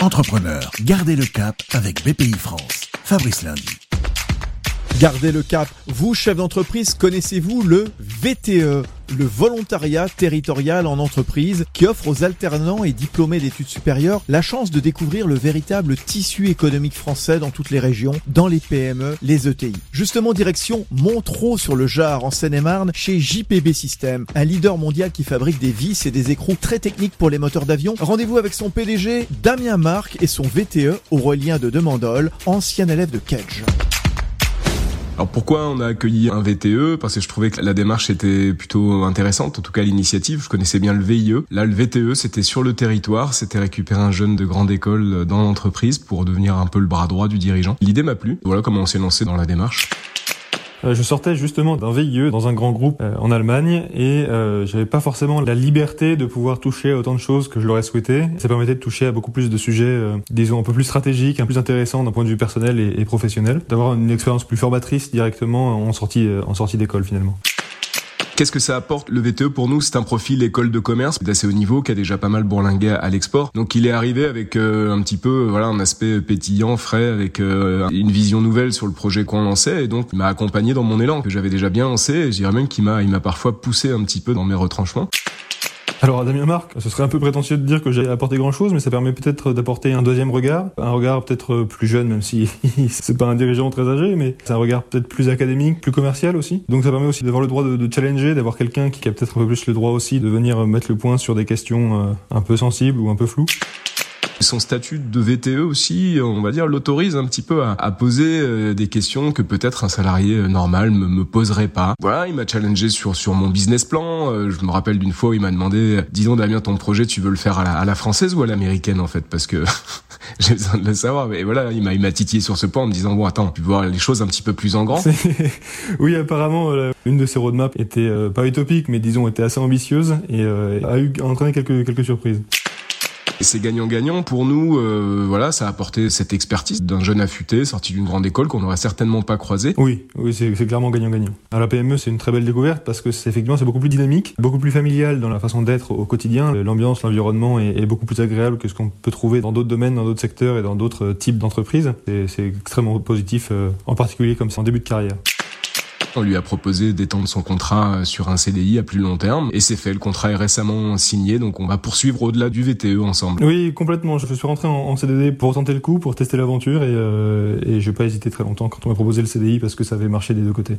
Entrepreneur, gardez le cap avec BPI France. Fabrice Lundi. Gardez le cap. Vous, chef d'entreprise, connaissez-vous le VTE, le volontariat territorial en entreprise, qui offre aux alternants et diplômés d'études supérieures la chance de découvrir le véritable tissu économique français dans toutes les régions, dans les PME, les ETI. Justement, direction Montreux sur le Jard en Seine-et-Marne, chez JPB System, un leader mondial qui fabrique des vis et des écrous très techniques pour les moteurs d'avion. Rendez-vous avec son PDG, Damien Marc, et son VTE, Aurélien de Demandol, ancien élève de Kedge. Alors pourquoi on a accueilli un VTE Parce que je trouvais que la démarche était plutôt intéressante, en tout cas l'initiative. Je connaissais bien le VIE. Là, le VTE, c'était sur le territoire, c'était récupérer un jeune de grande école dans l'entreprise pour devenir un peu le bras droit du dirigeant. L'idée m'a plu. Voilà comment on s'est lancé dans la démarche. Euh, je sortais justement d'un VIE dans un grand groupe euh, en Allemagne et euh, j'avais pas forcément la liberté de pouvoir toucher autant de choses que je l'aurais souhaité. Ça permettait de toucher à beaucoup plus de sujets, disons un peu plus stratégiques, un peu plus intéressants d'un point de vue personnel et, et professionnel, d'avoir une expérience plus formatrice directement en sortie en sortie d'école finalement. Qu'est-ce que ça apporte Le VTE pour nous, c'est un profil école de commerce d'assez haut niveau qui a déjà pas mal bourlingué à l'export. Donc il est arrivé avec euh, un petit peu voilà un aspect pétillant, frais, avec euh, une vision nouvelle sur le projet qu'on lançait et donc il m'a accompagné dans mon élan que j'avais déjà bien lancé et je dirais même qu'il m'a il m'a parfois poussé un petit peu dans mes retranchements. Alors, Damien Marc, ce serait un peu prétentieux de dire que j'ai apporté grand chose, mais ça permet peut-être d'apporter un deuxième regard. Un regard peut-être plus jeune, même si c'est pas un dirigeant très âgé, mais c'est un regard peut-être plus académique, plus commercial aussi. Donc ça permet aussi d'avoir le droit de, de challenger, d'avoir quelqu'un qui a peut-être un peu plus le droit aussi de venir mettre le point sur des questions euh, un peu sensibles ou un peu floues. Son statut de VTE aussi, on va dire, l'autorise un petit peu à, à poser euh, des questions que peut-être un salarié euh, normal me, me poserait pas. Voilà, il m'a challengé sur sur mon business plan. Euh, je me rappelle d'une fois où il m'a demandé, disons Damien, ton projet, tu veux le faire à la, à la française ou à l'américaine en fait, parce que j'ai besoin de le savoir. Mais voilà, il m'a il m'a titillé sur ce point en me disant bon attends, tu voir les choses un petit peu plus en grand. oui, apparemment, une de ces roadmaps était euh, pas utopique, mais disons était assez ambitieuse et euh, a eu entraîné quelques quelques surprises. Et c'est gagnant-gagnant pour nous. Euh, voilà, ça a apporté cette expertise d'un jeune affûté sorti d'une grande école qu'on n'aurait certainement pas croisé. Oui, oui, c'est clairement gagnant-gagnant. La PME, c'est une très belle découverte parce que c'est effectivement c'est beaucoup plus dynamique, beaucoup plus familial dans la façon d'être au quotidien. L'ambiance, l'environnement est, beaucoup plus agréable que ce qu'on peut trouver dans d'autres domaines, dans d'autres secteurs et dans d'autres types d'entreprises. C'est extrêmement positif, euh, en particulier comme c'est en début de carrière. On lui a proposé d'étendre son contrat sur un CDI à plus long terme et c'est fait. Le contrat est récemment signé, donc on va poursuivre au-delà du VTE ensemble. Oui, complètement. Je suis rentré en, CDD pour tenter le coup, pour tester l'aventure et, euh, et je n'ai pas hésité très longtemps quand on m'a proposé le CDI parce que ça avait marché des deux côtés.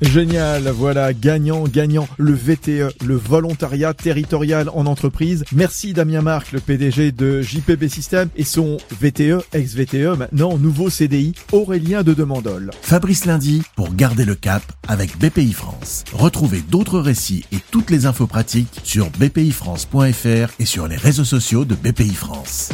Génial, voilà, gagnant, gagnant, le VTE, le volontariat territorial en entreprise. Merci Damien Marc, le PDG de JPB System et son VTE, ex-VTE, maintenant nouveau CDI, Aurélien de Demandol. Fabrice Lundi pour garder le cap avec BPI France. Retrouvez d'autres récits et toutes les infos pratiques sur bpifrance.fr et sur les réseaux sociaux de BPI France.